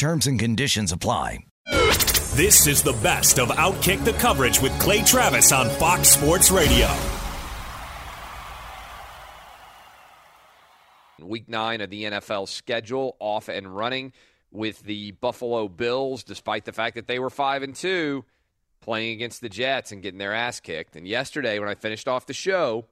Terms and conditions apply. This is the best of Outkick the coverage with Clay Travis on Fox Sports Radio. Week nine of the NFL schedule off and running with the Buffalo Bills, despite the fact that they were five and two, playing against the Jets and getting their ass kicked. And yesterday, when I finished off the show,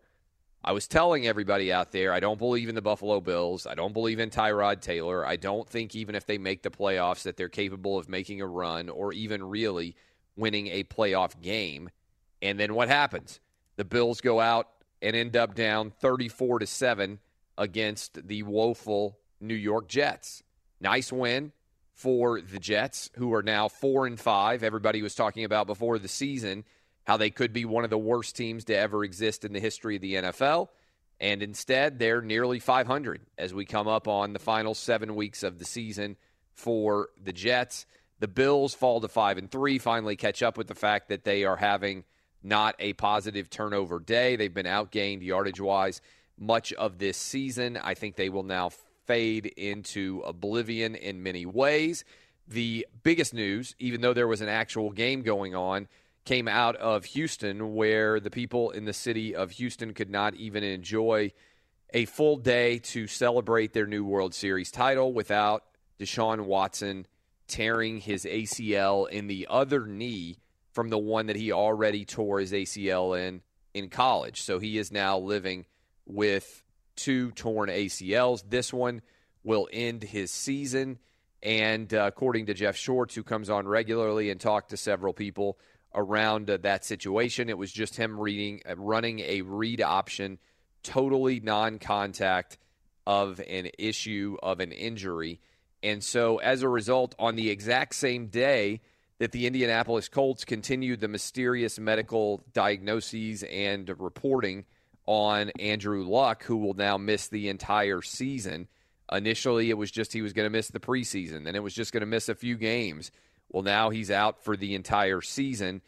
I was telling everybody out there, I don't believe in the Buffalo Bills. I don't believe in Tyrod Taylor. I don't think even if they make the playoffs that they're capable of making a run or even really winning a playoff game. And then what happens? The Bills go out and end up down 34 to 7 against the woeful New York Jets. Nice win for the Jets who are now 4 and 5. Everybody was talking about before the season how they could be one of the worst teams to ever exist in the history of the NFL. And instead, they're nearly 500 as we come up on the final seven weeks of the season for the Jets. The Bills fall to 5 and 3, finally catch up with the fact that they are having not a positive turnover day. They've been outgained yardage wise much of this season. I think they will now fade into oblivion in many ways. The biggest news, even though there was an actual game going on, came out of Houston, where the people in the city of Houston could not even enjoy a full day to celebrate their new World Series title without Deshaun Watson tearing his ACL in the other knee from the one that he already tore his ACL in in college. So he is now living with two torn ACLs. This one will end his season. And uh, according to Jeff Schwartz, who comes on regularly and talked to several people, around uh, that situation. It was just him reading, uh, running a read option, totally non-contact of an issue of an injury, and so as a result, on the exact same day that the Indianapolis Colts continued the mysterious medical diagnoses and reporting on Andrew Luck, who will now miss the entire season. Initially, it was just he was going to miss the preseason, then it was just going to miss a few games. Well, now he's out for the entire season.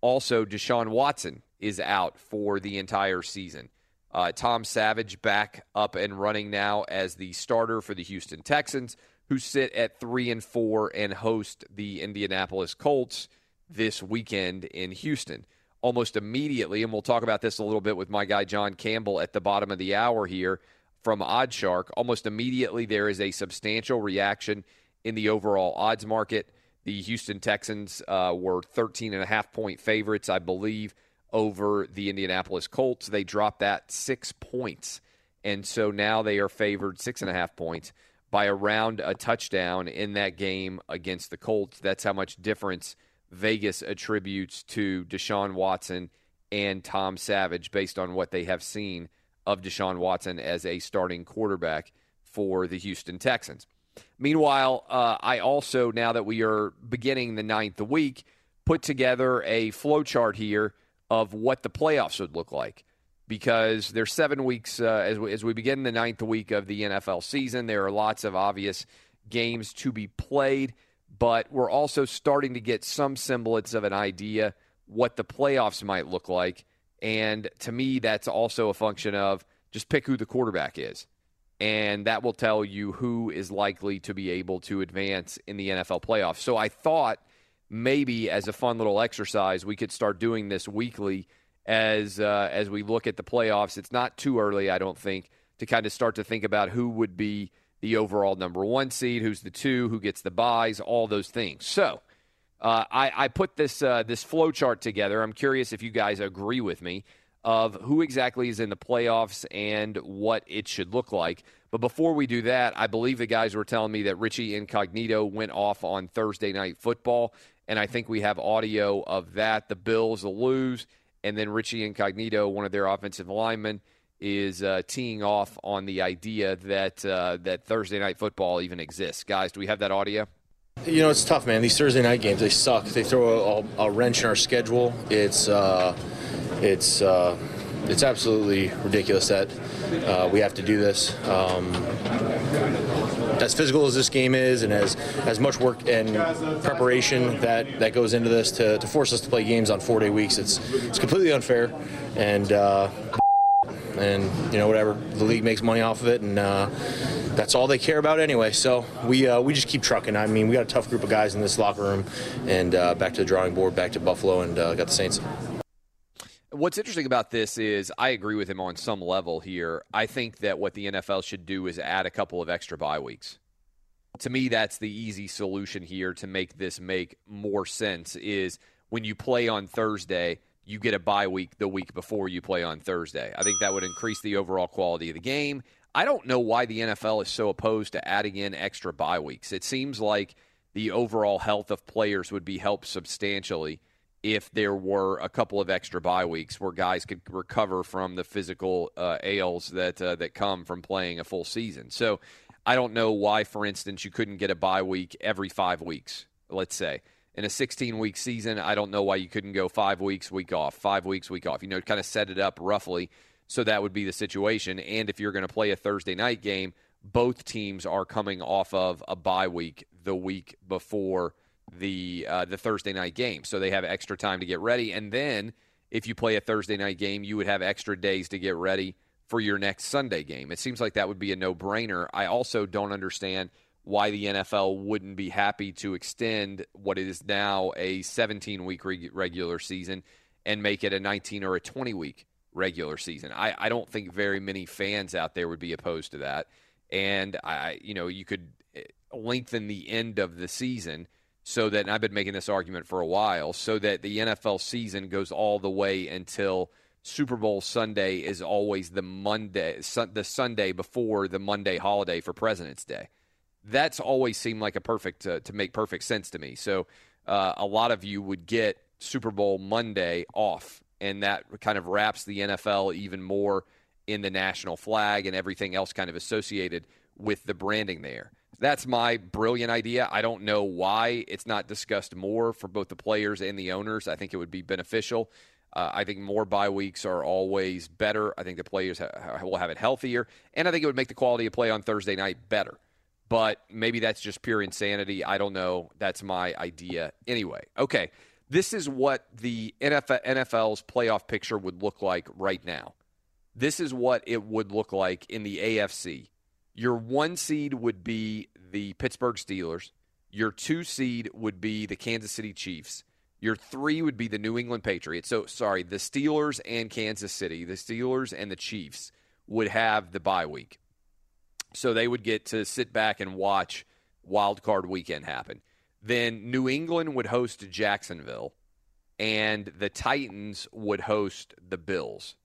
Also, Deshaun Watson is out for the entire season. Uh, Tom Savage back up and running now as the starter for the Houston Texans, who sit at three and four and host the Indianapolis Colts this weekend in Houston. Almost immediately, and we'll talk about this a little bit with my guy John Campbell at the bottom of the hour here from OddsShark. Almost immediately, there is a substantial reaction in the overall odds market. The Houston Texans uh, were 13 and a half point favorites, I believe, over the Indianapolis Colts. They dropped that six points. And so now they are favored six and a half points by around a touchdown in that game against the Colts. That's how much difference Vegas attributes to Deshaun Watson and Tom Savage based on what they have seen of Deshaun Watson as a starting quarterback for the Houston Texans. Meanwhile, uh, I also, now that we are beginning the ninth week, put together a flow chart here of what the playoffs would look like because there's seven weeks uh, as, we, as we begin the ninth week of the NFL season. There are lots of obvious games to be played, but we're also starting to get some semblance of an idea what the playoffs might look like. And to me, that's also a function of just pick who the quarterback is. And that will tell you who is likely to be able to advance in the NFL playoffs. So I thought maybe as a fun little exercise, we could start doing this weekly as uh, as we look at the playoffs. It's not too early, I don't think, to kind of start to think about who would be the overall number one seed, who's the two, who gets the buys, all those things. So uh, I, I, put this uh, this flow chart together. I'm curious if you guys agree with me of who exactly is in the playoffs and what it should look like. But before we do that, I believe the guys were telling me that Richie Incognito went off on Thursday night football, and I think we have audio of that. The Bills lose and then Richie Incognito, one of their offensive linemen, is uh, teeing off on the idea that uh, that Thursday night football even exists. Guys, do we have that audio? You know, it's tough, man. These Thursday night games, they suck. They throw a, a wrench in our schedule. It's uh, it's uh, it's absolutely ridiculous that uh, we have to do this. Um, as physical as this game is, and as as much work and preparation that that goes into this to, to force us to play games on four day weeks, it's it's completely unfair, and uh, and you know whatever the league makes money off of it, and uh, that's all they care about anyway. So we uh, we just keep trucking. I mean, we got a tough group of guys in this locker room, and uh, back to the drawing board, back to Buffalo, and uh, got the Saints. What's interesting about this is I agree with him on some level here. I think that what the NFL should do is add a couple of extra bye weeks. To me, that's the easy solution here to make this make more sense is when you play on Thursday, you get a bye week the week before you play on Thursday. I think that would increase the overall quality of the game. I don't know why the NFL is so opposed to adding in extra bye weeks. It seems like the overall health of players would be helped substantially if there were a couple of extra bye weeks where guys could recover from the physical uh, ails that uh, that come from playing a full season. So I don't know why, for instance, you couldn't get a bye week every five weeks. Let's say in a 16 week season, I don't know why you couldn't go five weeks, week off, five weeks, week off. You know, kind of set it up roughly so that would be the situation. And if you're going to play a Thursday night game, both teams are coming off of a bye week the week before the uh, the Thursday night game, so they have extra time to get ready. And then if you play a Thursday night game, you would have extra days to get ready for your next Sunday game. It seems like that would be a no brainer. I also don't understand why the NFL wouldn't be happy to extend what is now a 17 week regular season and make it a 19 or a 20 week regular season. I, I don't think very many fans out there would be opposed to that. And I, you know, you could eh, lengthen the end of the season so that I've been making this argument for a while, so that the NFL season goes all the way until Super Bowl Sunday is always the Monday, the Sunday before the Monday holiday for President's Day. That's always seemed like a perfect uh, to make perfect sense to me. So uh, a lot of you would get Super Bowl Monday off, and that kind of wraps the NFL even more in the national flag and everything else kind of associated with the branding there. That's my brilliant idea. I don't know why it's not discussed more for both the players and the owners. I think it would be beneficial. Uh, I think more bye weeks are always better. I think the players ha- will have it healthier, and I think it would make the quality of play on Thursday night better. But maybe that's just pure insanity. I don't know. That's my idea anyway. Okay, this is what the NFL's playoff picture would look like right now. This is what it would look like in the AFC. Your one seed would be the Pittsburgh Steelers. Your two seed would be the Kansas City Chiefs. Your three would be the New England Patriots. So, sorry, the Steelers and Kansas City, the Steelers and the Chiefs would have the bye week. So they would get to sit back and watch wild card weekend happen. Then New England would host Jacksonville, and the Titans would host the Bills.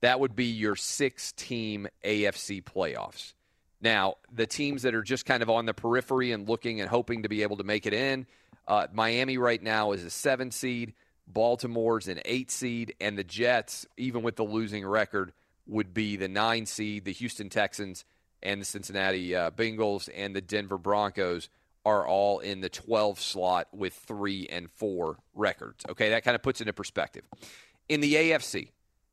That would be your six team AFC playoffs. Now, the teams that are just kind of on the periphery and looking and hoping to be able to make it in, uh, Miami right now is a seven seed, Baltimore's an eight seed, and the Jets, even with the losing record, would be the nine seed. The Houston Texans and the Cincinnati uh, Bengals and the Denver Broncos are all in the 12 slot with three and four records. Okay, that kind of puts into perspective. In the AFC,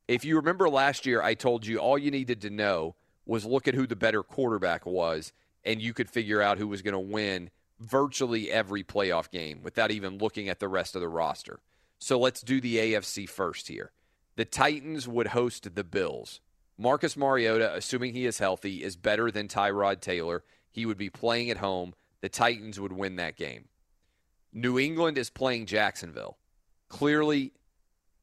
if you remember last year, I told you all you needed to know was look at who the better quarterback was, and you could figure out who was going to win virtually every playoff game without even looking at the rest of the roster. So let's do the AFC first here. The Titans would host the Bills. Marcus Mariota, assuming he is healthy, is better than Tyrod Taylor. He would be playing at home. The Titans would win that game. New England is playing Jacksonville. Clearly,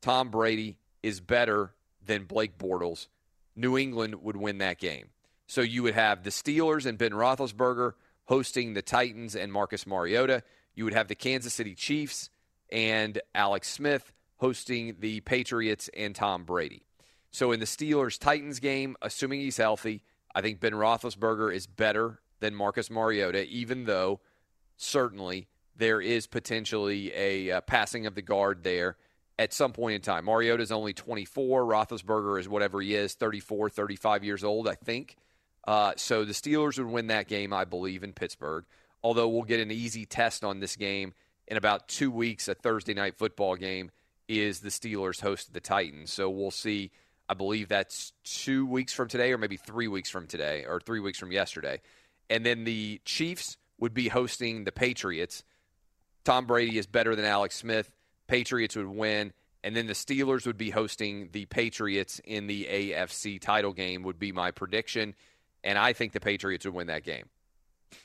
Tom Brady is better than Blake Bortles. New England would win that game. So you would have the Steelers and Ben Roethlisberger hosting the Titans and Marcus Mariota. You would have the Kansas City Chiefs and Alex Smith hosting the Patriots and Tom Brady. So in the Steelers Titans game, assuming he's healthy, I think Ben Roethlisberger is better than Marcus Mariota, even though certainly there is potentially a uh, passing of the guard there at some point in time. Mariota is only 24. Roethlisberger is whatever he is, 34, 35 years old, I think. Uh, so the Steelers would win that game, I believe, in Pittsburgh. Although we'll get an easy test on this game in about two weeks. A Thursday night football game is the Steelers host the Titans. So we'll see. I believe that's two weeks from today, or maybe three weeks from today, or three weeks from yesterday. And then the Chiefs would be hosting the Patriots. Tom Brady is better than Alex Smith. Patriots would win. And then the Steelers would be hosting the Patriots in the AFC title game, would be my prediction. And I think the Patriots would win that game.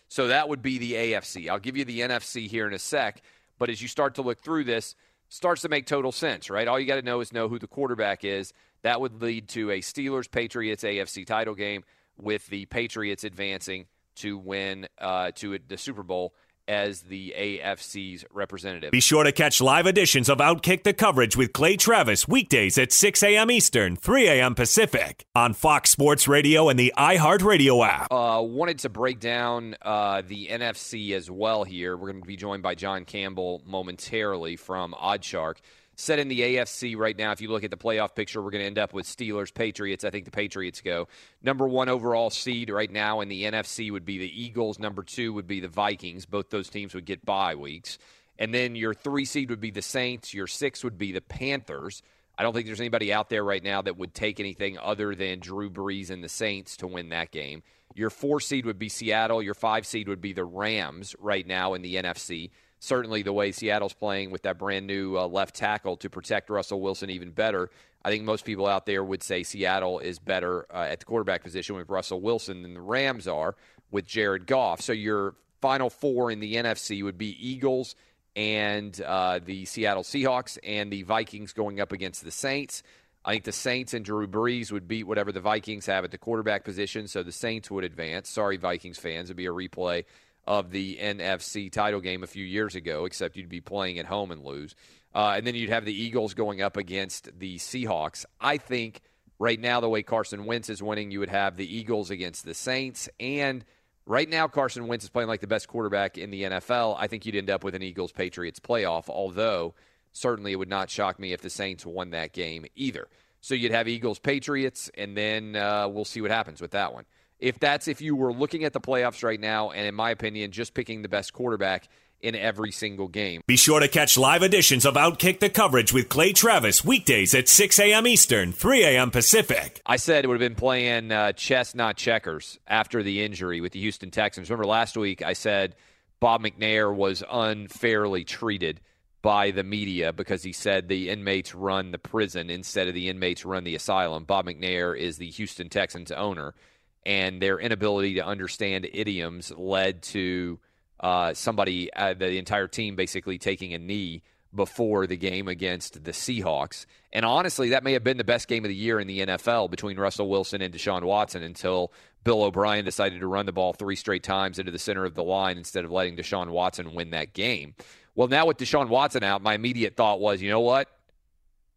So that would be the AFC. I'll give you the NFC here in a sec. But as you start to look through this, starts to make total sense, right? All you got to know is know who the quarterback is. That would lead to a Steelers Patriots AFC title game with the Patriots advancing to win uh, to the Super Bowl as the AFC's representative. Be sure to catch live editions of Outkick the coverage with Clay Travis weekdays at 6 a.m. Eastern, 3 a.m. Pacific on Fox Sports Radio and the iHeartRadio app. Uh, wanted to break down uh, the NFC as well here. We're going to be joined by John Campbell momentarily from OddsShark set in the AFC right now, if you look at the playoff picture, we're going to end up with Steelers, Patriots. I think the Patriots go. Number one overall seed right now in the NFC would be the Eagles. Number two would be the Vikings. Both those teams would get bye weeks. And then your three seed would be the Saints. Your six would be the Panthers. I don't think there's anybody out there right now that would take anything other than Drew Brees and the Saints to win that game. Your four seed would be Seattle. Your five seed would be the Rams right now in the NFC certainly the way Seattle's playing with that brand new uh, left tackle to protect Russell Wilson even better. I think most people out there would say Seattle is better uh, at the quarterback position with Russell Wilson than the Rams are with Jared Goff. So your final four in the NFC would be Eagles and uh, the Seattle Seahawks and the Vikings going up against the Saints. I think the Saints and Drew Brees would beat whatever the Vikings have at the quarterback position, so the Saints would advance. Sorry, Vikings fans, it'd be a replay of the NFC title game a few years ago, except you'd be playing at home and lose. Uh, and then you'd have the Eagles going up against the Seahawks. I think right now, the way Carson Wentz is winning, you would have the Eagles against the Saints. And right now, Carson Wentz is playing like the best quarterback in the NFL. I think you'd end up with an Eagles Patriots playoff, although certainly it would not shock me if the Saints won that game either. So you'd have Eagles Patriots, and then uh, we'll see what happens with that one if that's if you were looking at the playoffs right now, and in my opinion, just picking the best quarterback in every single game. Be sure to catch live editions of Outkick the coverage with Clay Travis weekdays at 6 a.m. Eastern, 3 a.m. Pacific. I said it would have been playing uh, chess, not checkers, after the injury with the Houston Texans. Remember last week I said Bob McNair was unfairly treated by the media because he said the inmates run the prison instead of the inmates run the asylum. Bob McNair is the Houston Texans owner and their inability to understand idioms led to uh, somebody, uh, the entire team basically taking a knee before the game against the Seahawks. And honestly, that may have been the best game of the year in the NFL between Russell Wilson and Deshaun Watson until Bill O'Brien decided to run the ball three straight times into the center of the line instead of letting Deshaun Watson win that game. Well, now with Deshaun Watson out, my immediate thought was, you know what?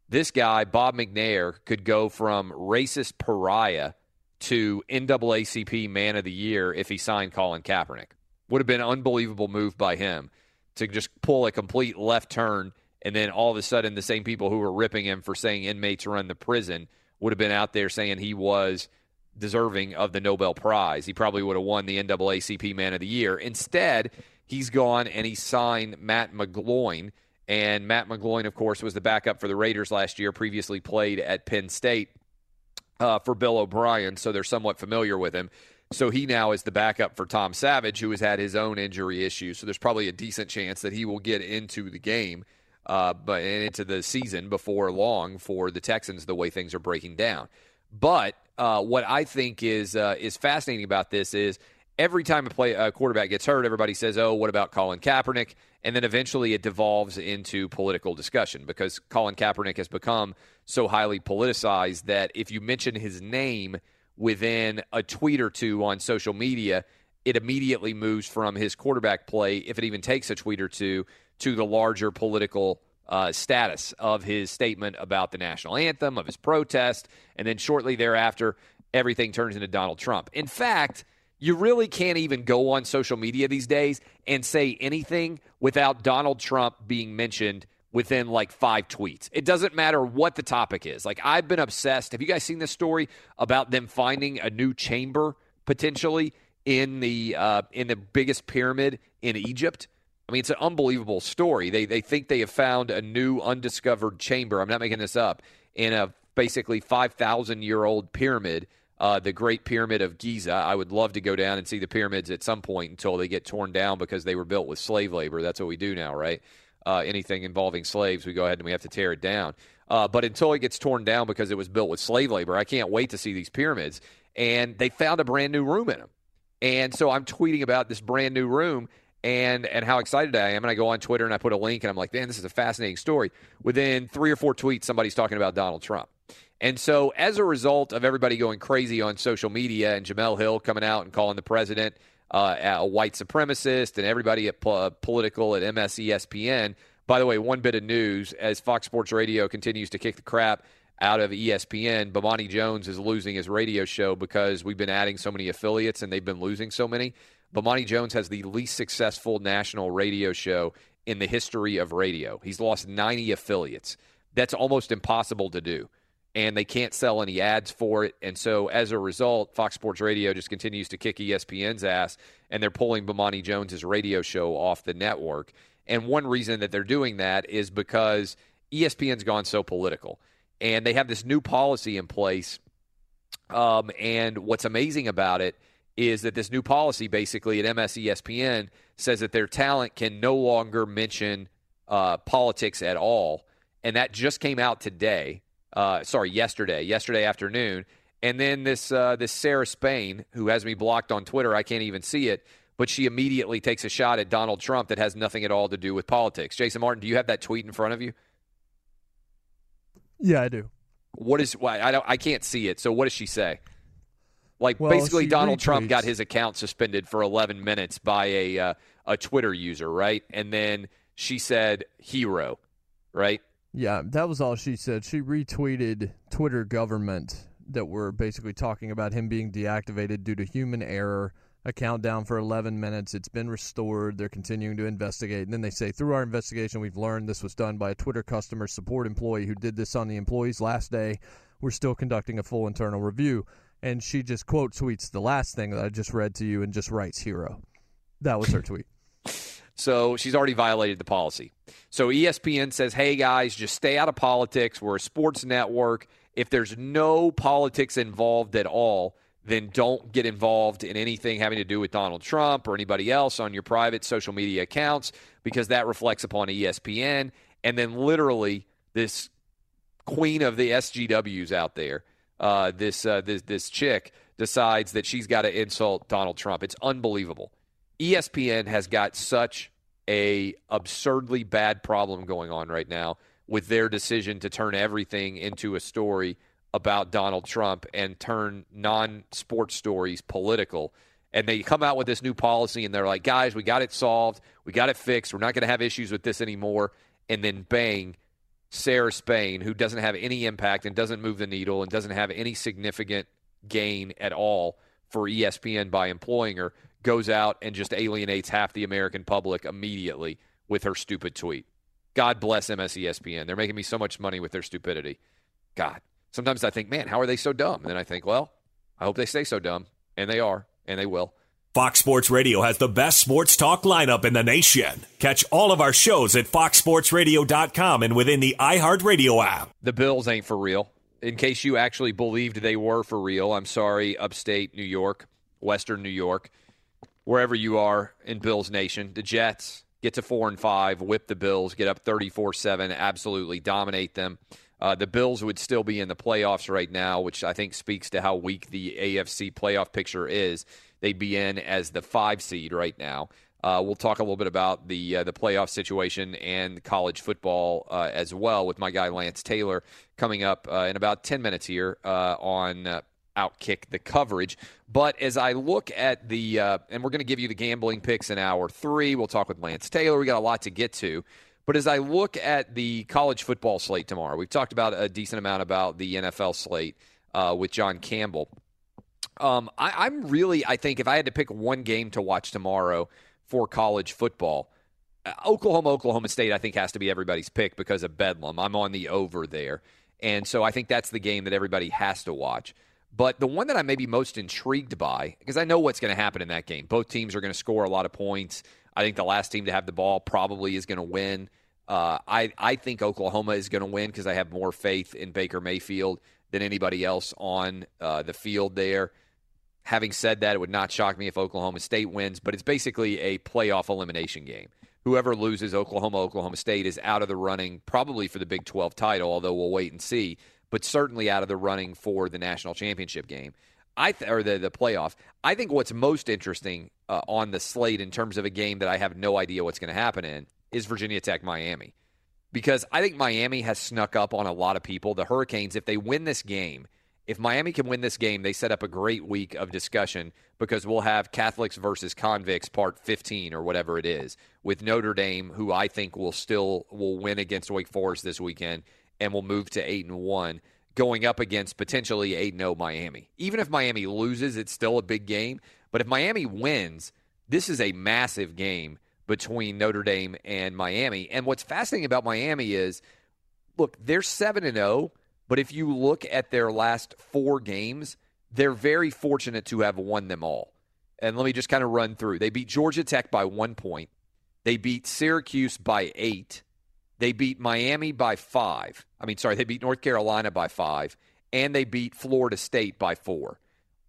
This guy, Bob McNair, could go from racist pariah to NAACP Man of the Year if he signed Colin Kaepernick. Would have been an unbelievable move by him to just pull a complete left turn, and then all of a sudden, the same people who were ripping him for saying inmates run the prison would have been out there saying he was deserving of the Nobel Prize. He probably would have won the NAACP Man of the Year. Instead, he's gone and he signed Matt McGloin. And Matt McGloin, of course, was the backup for the Raiders last year, previously played at Penn State uh, for Bill O'Brien, so they're somewhat familiar with him. So he now is the backup for Tom Savage, who has had his own injury issues. So there's probably a decent chance that he will get into the game, uh, but into the season before long for the Texans. The way things are breaking down, but uh, what I think is uh, is fascinating about this is every time a play a quarterback gets hurt, everybody says, "Oh, what about Colin Kaepernick?" And then eventually it devolves into political discussion because Colin Kaepernick has become so highly politicized that if you mention his name within a tweet or two on social media, it immediately moves from his quarterback play, if it even takes a tweet or two, to the larger political uh, status of his statement about the national anthem, of his protest, and then shortly thereafter, everything turns into Donald Trump. In fact, you really can't even go on social media these days and say anything without Donald Trump being mentioned within like five tweets. It doesn't matter what the topic is. Like I've been obsessed. Have you guys seen this story about them finding a new chamber potentially in the uh, in the biggest pyramid in Egypt? I mean, it's an unbelievable story. They they think they have found a new undiscovered chamber. I'm not making this up in a basically 5,000 year old pyramid. Uh, the Great Pyramid of Giza. I would love to go down and see the pyramids at some point until they get torn down because they were built with slave labor. That's what we do now, right? uh, anything involving slaves, we go ahead and we have to tear it down. Uh, but until it gets torn down because it was built with slave labor, I can't wait to see these pyramids. And they found a brand new room in them. And so I'm tweeting about this brand new room and and how excited I am. And I go on Twitter and I put a link and I'm like, man, this is a fascinating story. Within three or four tweets, somebody's talking about Donald Trump. And so as a result of everybody going crazy on social media and Jemele Hill coming out and calling the president uh, a white supremacist and everybody at po- political at MSESPN. By the way, one bit of news as Fox Sports Radio continues to kick the crap out of ESPN, Bomani Jones is losing his radio show because we've been adding so many affiliates and they've been losing so many. Bomani Jones has the least successful national radio show in the history of radio. He's lost 90 affiliates. That's almost impossible to do and they can't sell any ads for it. And so as a result, Fox Sports Radio just continues to kick ESPN's ass, and they're pulling Bomani Jones's radio show off the network. And one reason that they're doing that is because ESPN's gone so political, and they have this new policy in place. Um, and what's amazing about it is that this new policy, basically at MSESPN, says that their talent can no longer mention uh, politics at all. And that just came out today uh, sorry, yesterday, yesterday afternoon. And then this uh, this Sarah Spain, who has me blocked on Twitter, I can't even see it, but she immediately takes a shot at Donald Trump that has nothing at all to do with politics. Jason Martin, do you have that tweet in front of you? Yeah, I do. What is? Why I don't. I can't see it. So what does she say? Like well, basically, Donald retweets. Trump got his account suspended for 11 minutes by a uh, a Twitter user, right? And then she said hero, right? Yeah, that was all she said. She retweeted Twitter government that were basically talking about him being deactivated due to human error. A countdown for 11 minutes. It's been restored. They're continuing to investigate. And then they say, through our investigation, we've learned this was done by a Twitter customer support employee who did this on the employee's last day. We're still conducting a full internal review. And she just quote tweets the last thing that I just read to you and just writes hero. That was her tweet. So she's already violated the policy. So ESPN says, hey guys, just stay out of politics. We're a sports network. If there's no politics involved at all, then don't get involved in anything having to do with Donald Trump or anybody else on your private social media accounts because that reflects upon ESPN. And then literally, this queen of the SJWs out there, uh, this, uh, this this chick decides that she's got to insult Donald Trump. It's unbelievable. ESPN has got such a absurdly bad problem going on right now with their decision to turn everything into a story about Donald Trump and turn non-sports stories political. And they come out with this new policy and they're like, "Guys, we got it solved. We got it fixed. We're not going to have issues with this anymore." And then bang, Sarah Spain, who doesn't have any impact and doesn't move the needle and doesn't have any significant gain at all for ESPN by employing her, goes out and just alienates half the American public immediately with her stupid tweet. God bless MSESPN. They're making me so much money with their stupidity. God. Sometimes I think, man, how are they so dumb? And then I think, well, I hope they stay so dumb, and they are, and they will. Fox Sports Radio has the best sports talk lineup in the nation. Catch all of our shows at foxsportsradio.com and within the iHeartRadio app. The Bills ain't for real. In case you actually believed they were for real, I'm sorry, upstate New York, Western New York, wherever you are in Bills Nation. The Jets get to four and five, whip the Bills, get up 34 7, absolutely dominate them. Uh, the Bills would still be in the playoffs right now, which I think speaks to how weak the AFC playoff picture is. They'd be in as the five seed right now. Uh, we'll talk a little bit about the uh, the playoff situation and college football uh, as well with my guy Lance Taylor coming up uh, in about ten minutes here uh, on uh, Outkick the coverage. But as I look at the and we're going to give you the gambling picks in hour three. We'll talk with Lance Taylor. We got a lot to get to. But as I look at the college football slate tomorrow, we've talked about a decent amount about the NFL slate with John Campbell. Um, I, I'm really, I think, if I had to pick one game to watch tomorrow for college football, uh, Oklahoma, Oklahoma State, I think has to be everybody's pick because of Bedlam. I'm on the over there. And so I think that's the game that everybody has to watch. But the one that I may be most intrigued by, because I know what's going to happen in that game. Both teams are going to score a lot of points. I think the last team to have the ball probably is going to win. Uh, I, I think Oklahoma is going to win because I have more faith in Baker Mayfield than anybody else on uh, the field there. Having said that, it would not shock me if Oklahoma State wins, but it's basically a playoff elimination game. Whoever loses Oklahoma, Oklahoma State is out of the running probably for the Big 12 title, although we'll wait and see, but certainly out of the running for the national championship game. I th- or the the playoff. I think what's most interesting uh, on the slate in terms of a game that I have no idea what's going to happen in is Virginia Tech Miami. Because I think Miami has snuck up on a lot of people. The Hurricanes, if they win this game, if Miami can win this game, they set up a great week of discussion because we'll have Catholics versus convicts part 15 or whatever it is with Notre Dame who I think will still will win against Wake Forest this weekend and will move to 8 and 1 going up against potentially 8 0 Miami. Even if Miami loses, it's still a big game, but if Miami wins, this is a massive game between Notre Dame and Miami. And what's fascinating about Miami is look, they're 7 and 0 but if you look at their last four games, they're very fortunate to have won them all. And let me just kind of run through. They beat Georgia Tech by one point. They beat Syracuse by eight. They beat Miami by five. I mean, sorry, they beat North Carolina by five. And they beat Florida State by four.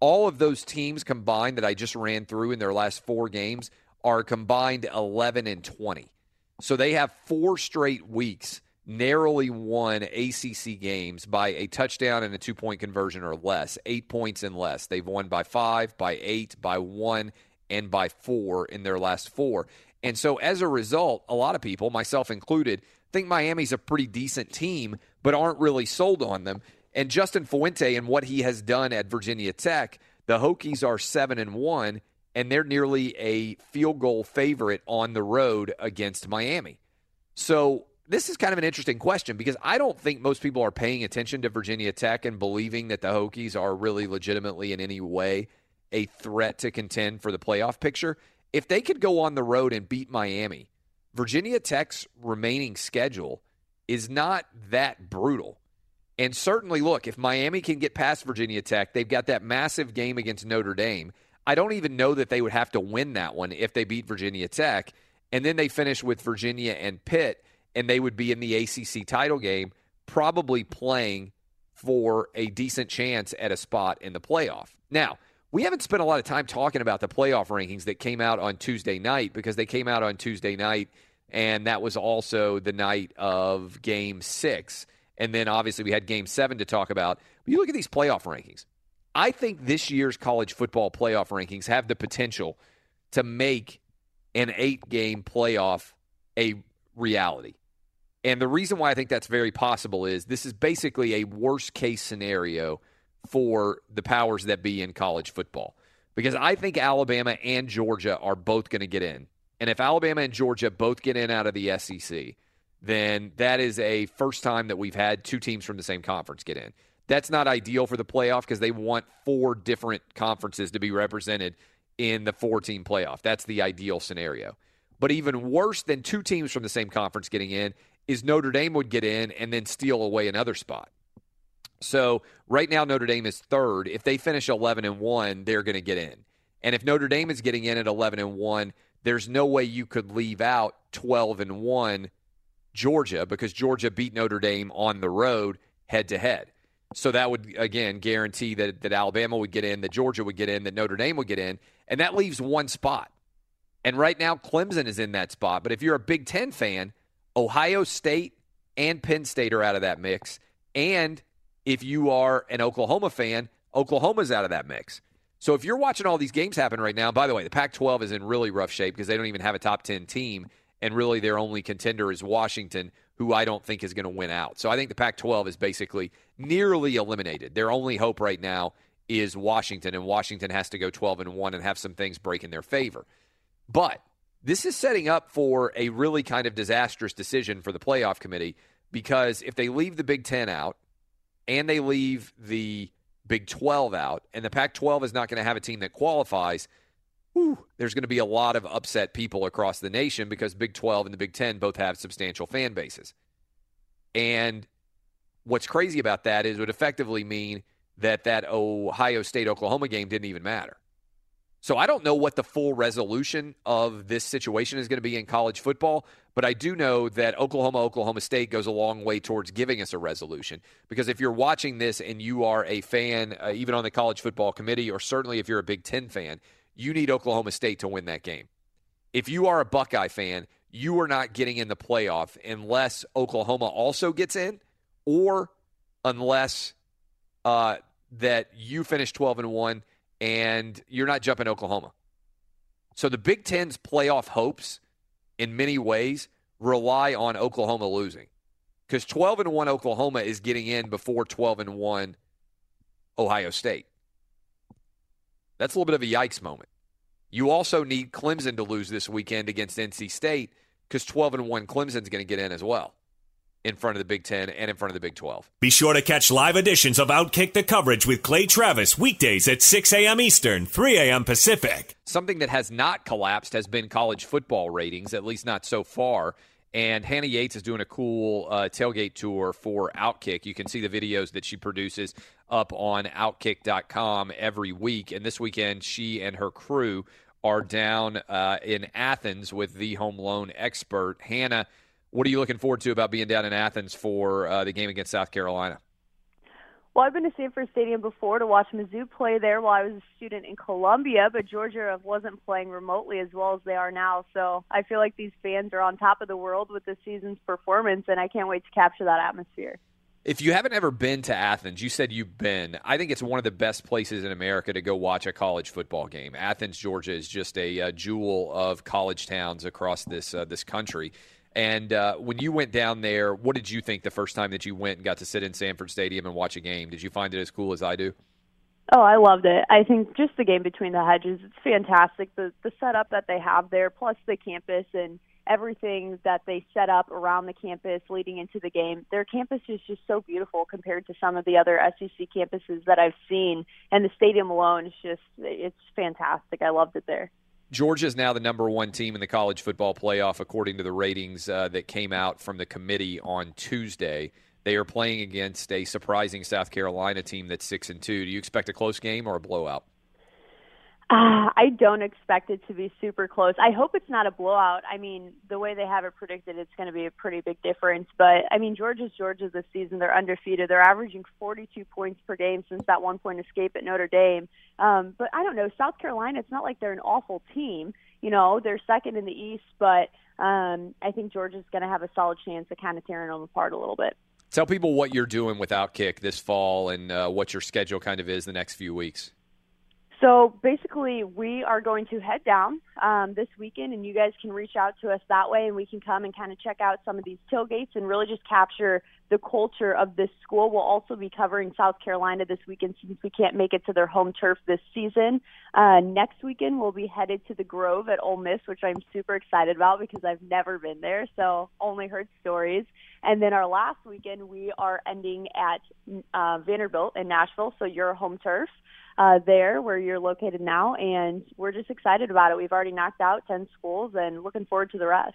All of those teams combined that I just ran through in their last four games are combined 11 and 20. So they have four straight weeks narrowly won ACC games by a touchdown and a two point conversion or less, eight points and less. They've won by five, by eight, by one, and by four in their last four. And so as a result, a lot of people, myself included, think Miami's a pretty decent team, but aren't really sold on them. And Justin Fuente and what he has done at Virginia Tech, the Hokies are seven and one, and they're nearly a field goal favorite on the road against Miami. So this is kind of an interesting question because I don't think most people are paying attention to Virginia Tech and believing that the Hokies are really legitimately in any way a threat to contend for the playoff picture. If they could go on the road and beat Miami, Virginia Tech's remaining schedule is not that brutal. And certainly, look, if Miami can get past Virginia Tech, they've got that massive game against Notre Dame. I don't even know that they would have to win that one if they beat Virginia Tech. And then they finish with Virginia and Pitt and they would be in the ACC title game, probably playing for a decent chance at a spot in the playoff. Now, we haven't spent a lot of time talking about the playoff rankings that came out on Tuesday night because they came out on Tuesday night, and that was also the night of game six. And then obviously we had game seven to talk about. But you look at these playoff rankings. I think this year's college football playoff rankings have the potential to make an eight game playoff a reality. And the reason why I think that's very possible is this is basically a worst case scenario for the powers that be in college football. Because I think Alabama and Georgia are both going to get in. And if Alabama and Georgia both get in out of the SEC, then that is a first time that we've had two teams from the same conference get in. That's not ideal for the playoff because they want four different conferences to be represented in the four team playoff. That's the ideal scenario. But even worse than two teams from the same conference getting in is Notre Dame would get in and then steal away another spot. So right now Notre Dame is third. If they finish 11 and 1, they're going to get in. And if Notre Dame is getting in at 11 and 1, there's no way you could leave out 12 and 1 Georgia because Georgia beat Notre Dame on the road head to head. So that would again guarantee that that Alabama would get in, that Georgia would get in, that Notre Dame would get in, and that leaves one spot. And right now Clemson is in that spot. But if you're a Big 10 fan, Ohio State and Penn State are out of that mix. And if you are an Oklahoma fan, Oklahoma's out of that mix. So if you're watching all these games happen right now, by the way, the Pac 12 is in really rough shape because they don't even have a top 10 team. And really, their only contender is Washington, who I don't think is going to win out. So I think the Pac 12 is basically nearly eliminated. Their only hope right now is Washington, and Washington has to go 12 and 1 and have some things break in their favor. But this is setting up for a really kind of disastrous decision for the playoff committee because if they leave the Big Ten out and they leave the Big 12 out, and the Pac 12 is not going to have a team that qualifies, whew, there's going to be a lot of upset people across the nation because Big 12 and the Big 10 both have substantial fan bases. And what's crazy about that is it would effectively mean that that Ohio State Oklahoma game didn't even matter. So I don't know what the full resolution of this situation is going to be in college football, but I do know that Oklahoma Oklahoma State goes a long way towards giving us a resolution because if you're watching this and you are a fan uh, even on the college football committee or certainly if you're a Big 10 fan, you need Oklahoma State to win that game. If you are a Buckeye fan, you are not getting in the playoff unless Oklahoma also gets in or unless uh, that you finish 12 and 1 and you're not jumping Oklahoma. So the Big Ten's playoff hopes, in many ways, rely on Oklahoma losing, because 12 and one Oklahoma is getting in before 12 and one Ohio State. That's a little bit of a yikes moment. You also need Clemson to lose this weekend against NC State because 12 and 1 Clemson's going to get in as well in front of the Big 10 and in front of the Big 12. Be sure to catch live editions of Outkick the Coverage with Clay Travis weekdays at 6 a.m. Eastern, 3 a.m. Pacific. Something that has not collapsed has been college football ratings, at least not so far. And Hannah Yates is doing a cool uh, tailgate tour for Outkick. You can see the videos that she produces up on Outkick.com every week. And this weekend, she and her crew are down uh, in Athens with the home loan expert. Hannah, what are you looking forward to about being down in Athens for uh, the game against South Carolina? Well, I've been to Sanford Stadium before to watch Mizzou play there while I was a student in Columbia, but Georgia wasn't playing remotely as well as they are now. So I feel like these fans are on top of the world with this season's performance, and I can't wait to capture that atmosphere. If you haven't ever been to Athens, you said you've been. I think it's one of the best places in America to go watch a college football game. Athens, Georgia, is just a, a jewel of college towns across this uh, this country. And uh, when you went down there, what did you think the first time that you went and got to sit in Sanford Stadium and watch a game? Did you find it as cool as I do? Oh, I loved it. I think just the game between the hedges, it's fantastic. The the setup that they have there, plus the campus and everything that they set up around the campus leading into the game. Their campus is just so beautiful compared to some of the other SEC campuses that I've seen, and the stadium alone is just it's fantastic. I loved it there. Georgia is now the number one team in the college football playoff, according to the ratings uh, that came out from the committee on Tuesday. They are playing against a surprising South Carolina team that's six and two. Do you expect a close game or a blowout? Uh, I don't expect it to be super close. I hope it's not a blowout. I mean, the way they have it predicted, it's going to be a pretty big difference. But I mean, Georgia's Georgia this season. They're undefeated. They're averaging 42 points per game since that one point escape at Notre Dame. Um, but I don't know. South Carolina. It's not like they're an awful team. You know, they're second in the East, but um, I think Georgia's going to have a solid chance of kind of tearing them apart a little bit. Tell people what you're doing with Outkick this fall and uh, what your schedule kind of is the next few weeks. So basically, we are going to head down um, this weekend, and you guys can reach out to us that way, and we can come and kind of check out some of these tailgates and really just capture the culture of this school. We'll also be covering South Carolina this weekend since we can't make it to their home turf this season. Uh, next weekend, we'll be headed to the Grove at Ole Miss, which I'm super excited about because I've never been there, so only heard stories. And then our last weekend, we are ending at uh, Vanderbilt in Nashville, so your home turf uh, there where you're located now, and we're just excited about it. We've already knocked out 10 schools and looking forward to the rest.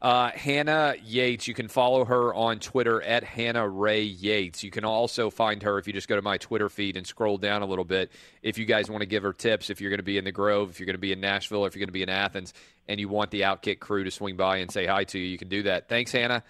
Uh, Hannah Yates, you can follow her on Twitter at Hannah Ray Yates. You can also find her if you just go to my Twitter feed and scroll down a little bit. If you guys want to give her tips, if you're going to be in the Grove, if you're going to be in Nashville, or if you're going to be in Athens, and you want the Outkick crew to swing by and say hi to you, you can do that. Thanks, Hannah.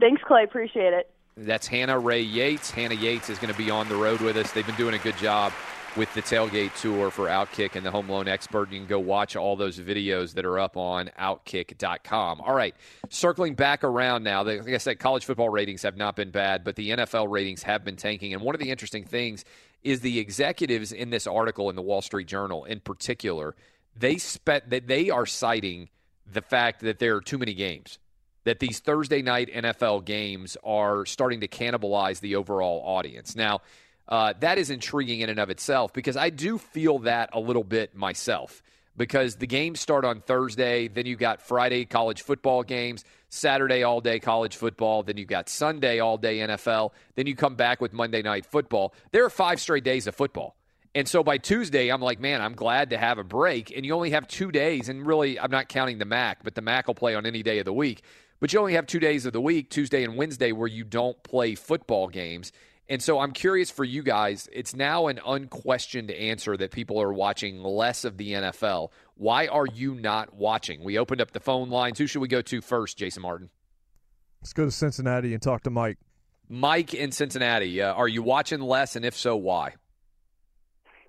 Thanks, Clay. Appreciate it. That's Hannah Ray Yates. Hannah Yates is going to be on the road with us. They've been doing a good job with the tailgate tour for Outkick and the Home Loan Expert. You can go watch all those videos that are up on Outkick.com. All right, circling back around now. Like I said, college football ratings have not been bad, but the NFL ratings have been tanking. And one of the interesting things is the executives in this article in the Wall Street Journal, in particular, they spe- that they are citing the fact that there are too many games that these Thursday night NFL games are starting to cannibalize the overall audience. Now, uh, that is intriguing in and of itself because I do feel that a little bit myself because the games start on Thursday, then you got Friday college football games, Saturday all day college football, then you got Sunday all day NFL, then you come back with Monday night football. There are five straight days of football. And so by Tuesday, I'm like, man, I'm glad to have a break. And you only have two days. And really, I'm not counting the MAC, but the MAC will play on any day of the week. But you only have two days of the week, Tuesday and Wednesday, where you don't play football games. And so I'm curious for you guys, it's now an unquestioned answer that people are watching less of the NFL. Why are you not watching? We opened up the phone lines. Who should we go to first, Jason Martin? Let's go to Cincinnati and talk to Mike. Mike in Cincinnati. Uh, are you watching less, and if so, why?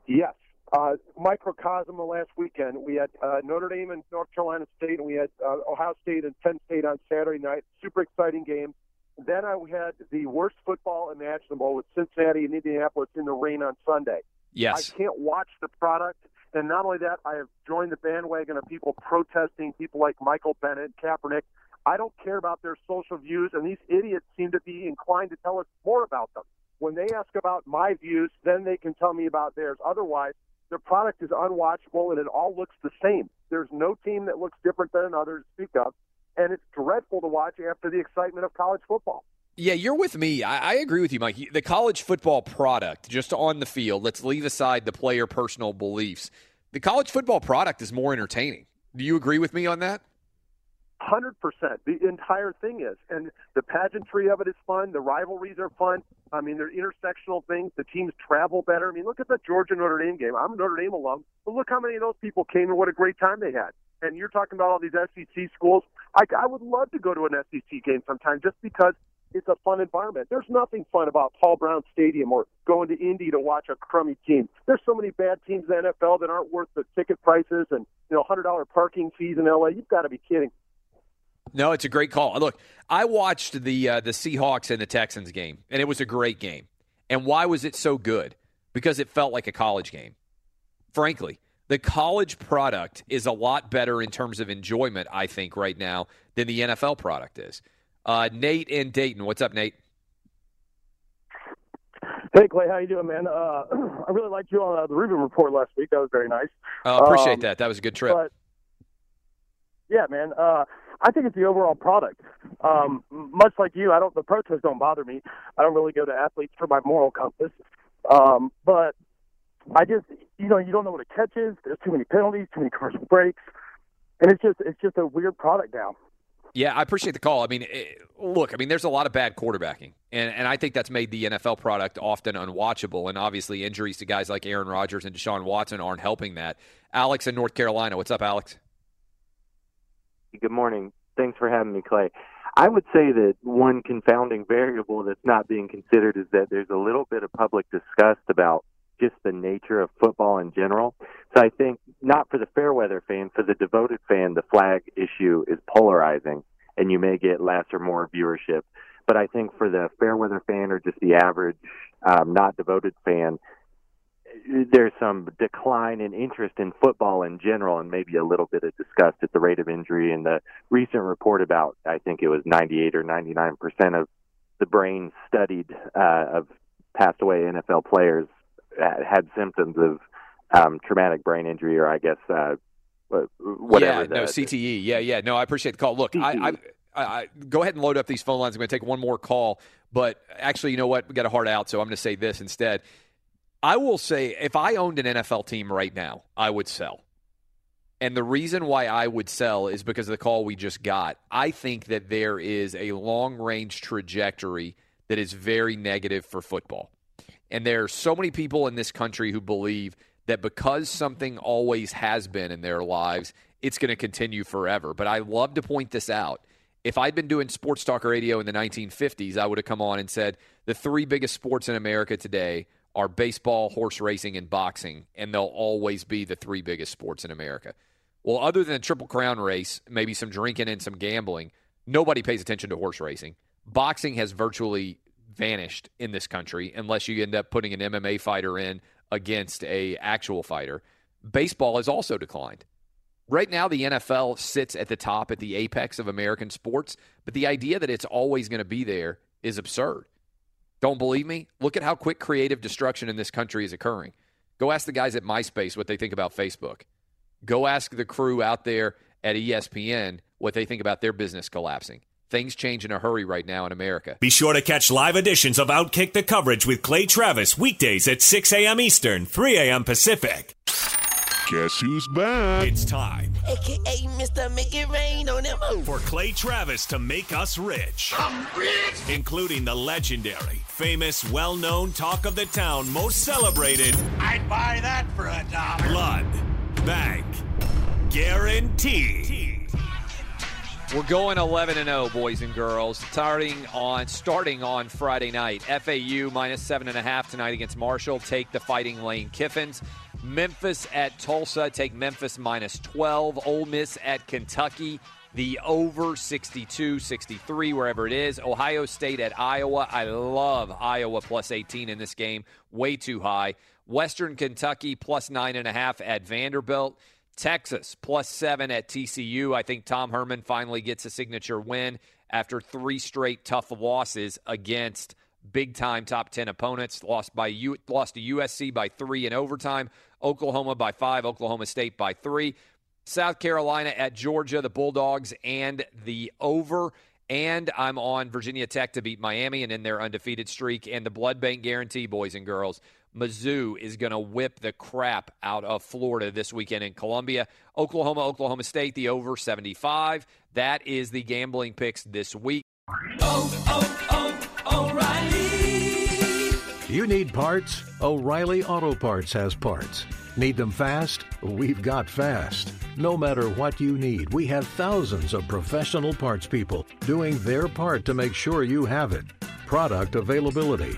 Yes. Uh, microcosm of last weekend, we had uh, Notre Dame and North Carolina State, and we had uh, Ohio State and Penn State on Saturday night. Super exciting game. Then I had the worst football imaginable with Cincinnati and Indianapolis in the rain on Sunday. Yes. I can't watch the product. And not only that, I have joined the bandwagon of people protesting, people like Michael Bennett, Kaepernick. I don't care about their social views, and these idiots seem to be inclined to tell us more about them. When they ask about my views, then they can tell me about theirs. Otherwise, their product is unwatchable and it all looks the same. There's no team that looks different than another to speak of, and it's dreadful to watch after the excitement of college football. Yeah, you're with me. I, I, agree with you, Mike. The college football product, just on the field, let's leave aside the player personal beliefs. The college football product is more entertaining. Do you agree with me on that? Hundred percent. The entire thing is, and the pageantry of it is fun. The rivalries are fun. I mean, they're intersectional things. The teams travel better. I mean, look at the Georgia Notre Dame game. I'm a Notre Dame alum, but look how many of those people came and what a great time they had. And you're talking about all these SEC schools. I, I would love to go to an SEC game sometime just because it's a fun environment. There's nothing fun about Paul Brown Stadium or going to Indy to watch a crummy team. There's so many bad teams in the NFL that aren't worth the ticket prices and you know hundred dollar parking fees in LA. You've got to be kidding. No, it's a great call. Look, I watched the uh, the Seahawks and the Texans game, and it was a great game. And why was it so good? Because it felt like a college game. Frankly, the college product is a lot better in terms of enjoyment, I think, right now than the NFL product is. Uh, Nate in Dayton, what's up, Nate? Hey Clay, how you doing, man? Uh, I really liked you on uh, the Rubin report last week. That was very nice. Uh, appreciate Um, that. That was a good trip. But yeah, man. Uh, I think it's the overall product. Um, much like you, I don't. The protests don't bother me. I don't really go to athletes for my moral compass. Um, but I just, you know, you don't know what a catch is. There's too many penalties, too many commercial breaks, and it's just, it's just a weird product now. Yeah, I appreciate the call. I mean, it, look, I mean, there's a lot of bad quarterbacking, and and I think that's made the NFL product often unwatchable. And obviously, injuries to guys like Aaron Rodgers and Deshaun Watson aren't helping that. Alex in North Carolina, what's up, Alex? Good morning. Thanks for having me, Clay. I would say that one confounding variable that's not being considered is that there's a little bit of public disgust about just the nature of football in general. So I think not for the fair weather fan, for the devoted fan, the flag issue is polarizing and you may get less or more viewership. But I think for the fair weather fan or just the average um, not devoted fan, there's some decline in interest in football in general and maybe a little bit of disgust at the rate of injury and the recent report about I think it was 98 or 99 percent of the brain studied uh, of passed away NFL players had symptoms of um, traumatic brain injury or I guess uh, whatever yeah, no CTE. Yeah, yeah. No, I appreciate the call. Look, I, I, I, I go ahead and load up these phone lines. I'm going to take one more call, but actually, you know what? We got a hard out, so I'm going to say this instead. I will say, if I owned an NFL team right now, I would sell. And the reason why I would sell is because of the call we just got. I think that there is a long range trajectory that is very negative for football. And there are so many people in this country who believe that because something always has been in their lives, it's going to continue forever. But I love to point this out. If I'd been doing sports talk radio in the 1950s, I would have come on and said the three biggest sports in America today are baseball, horse racing, and boxing, and they'll always be the three biggest sports in America. Well, other than the Triple Crown race, maybe some drinking and some gambling, nobody pays attention to horse racing. Boxing has virtually vanished in this country unless you end up putting an MMA fighter in against a actual fighter. Baseball has also declined. Right now the NFL sits at the top at the apex of American sports, but the idea that it's always going to be there is absurd. Don't believe me? Look at how quick creative destruction in this country is occurring. Go ask the guys at MySpace what they think about Facebook. Go ask the crew out there at ESPN what they think about their business collapsing. Things change in a hurry right now in America. Be sure to catch live editions of Outkick the coverage with Clay Travis weekdays at 6 a.m. Eastern, 3 a.m. Pacific. Guess who's back? It's time AKA Mr. Make It Rain on them. for Clay Travis to make us rich, I'm rich. including the legendary, famous, well known talk of the town most celebrated I'd buy that for a dollar. Blood Bank Guarantee. We're going 11 and 0, boys and girls. Starting on starting on Friday night. FAU minus seven and a half tonight against Marshall. Take the Fighting Lane Kiffins. Memphis at Tulsa. Take Memphis minus 12. Ole Miss at Kentucky. The over 62, 63, wherever it is. Ohio State at Iowa. I love Iowa plus 18 in this game. Way too high. Western Kentucky plus nine and a half at Vanderbilt. Texas plus seven at TCU. I think Tom Herman finally gets a signature win after three straight tough losses against big time top 10 opponents. Lost by U- lost to USC by three in overtime, Oklahoma by five, Oklahoma State by three. South Carolina at Georgia, the Bulldogs and the over. And I'm on Virginia Tech to beat Miami and in their undefeated streak. And the blood bank guarantee, boys and girls. Mizzou is going to whip the crap out of Florida this weekend in Columbia. Oklahoma, Oklahoma State, the over 75. That is the gambling picks this week. Oh, oh, oh, O'Reilly. You need parts? O'Reilly Auto Parts has parts. Need them fast? We've got fast. No matter what you need, we have thousands of professional parts people doing their part to make sure you have it. Product availability.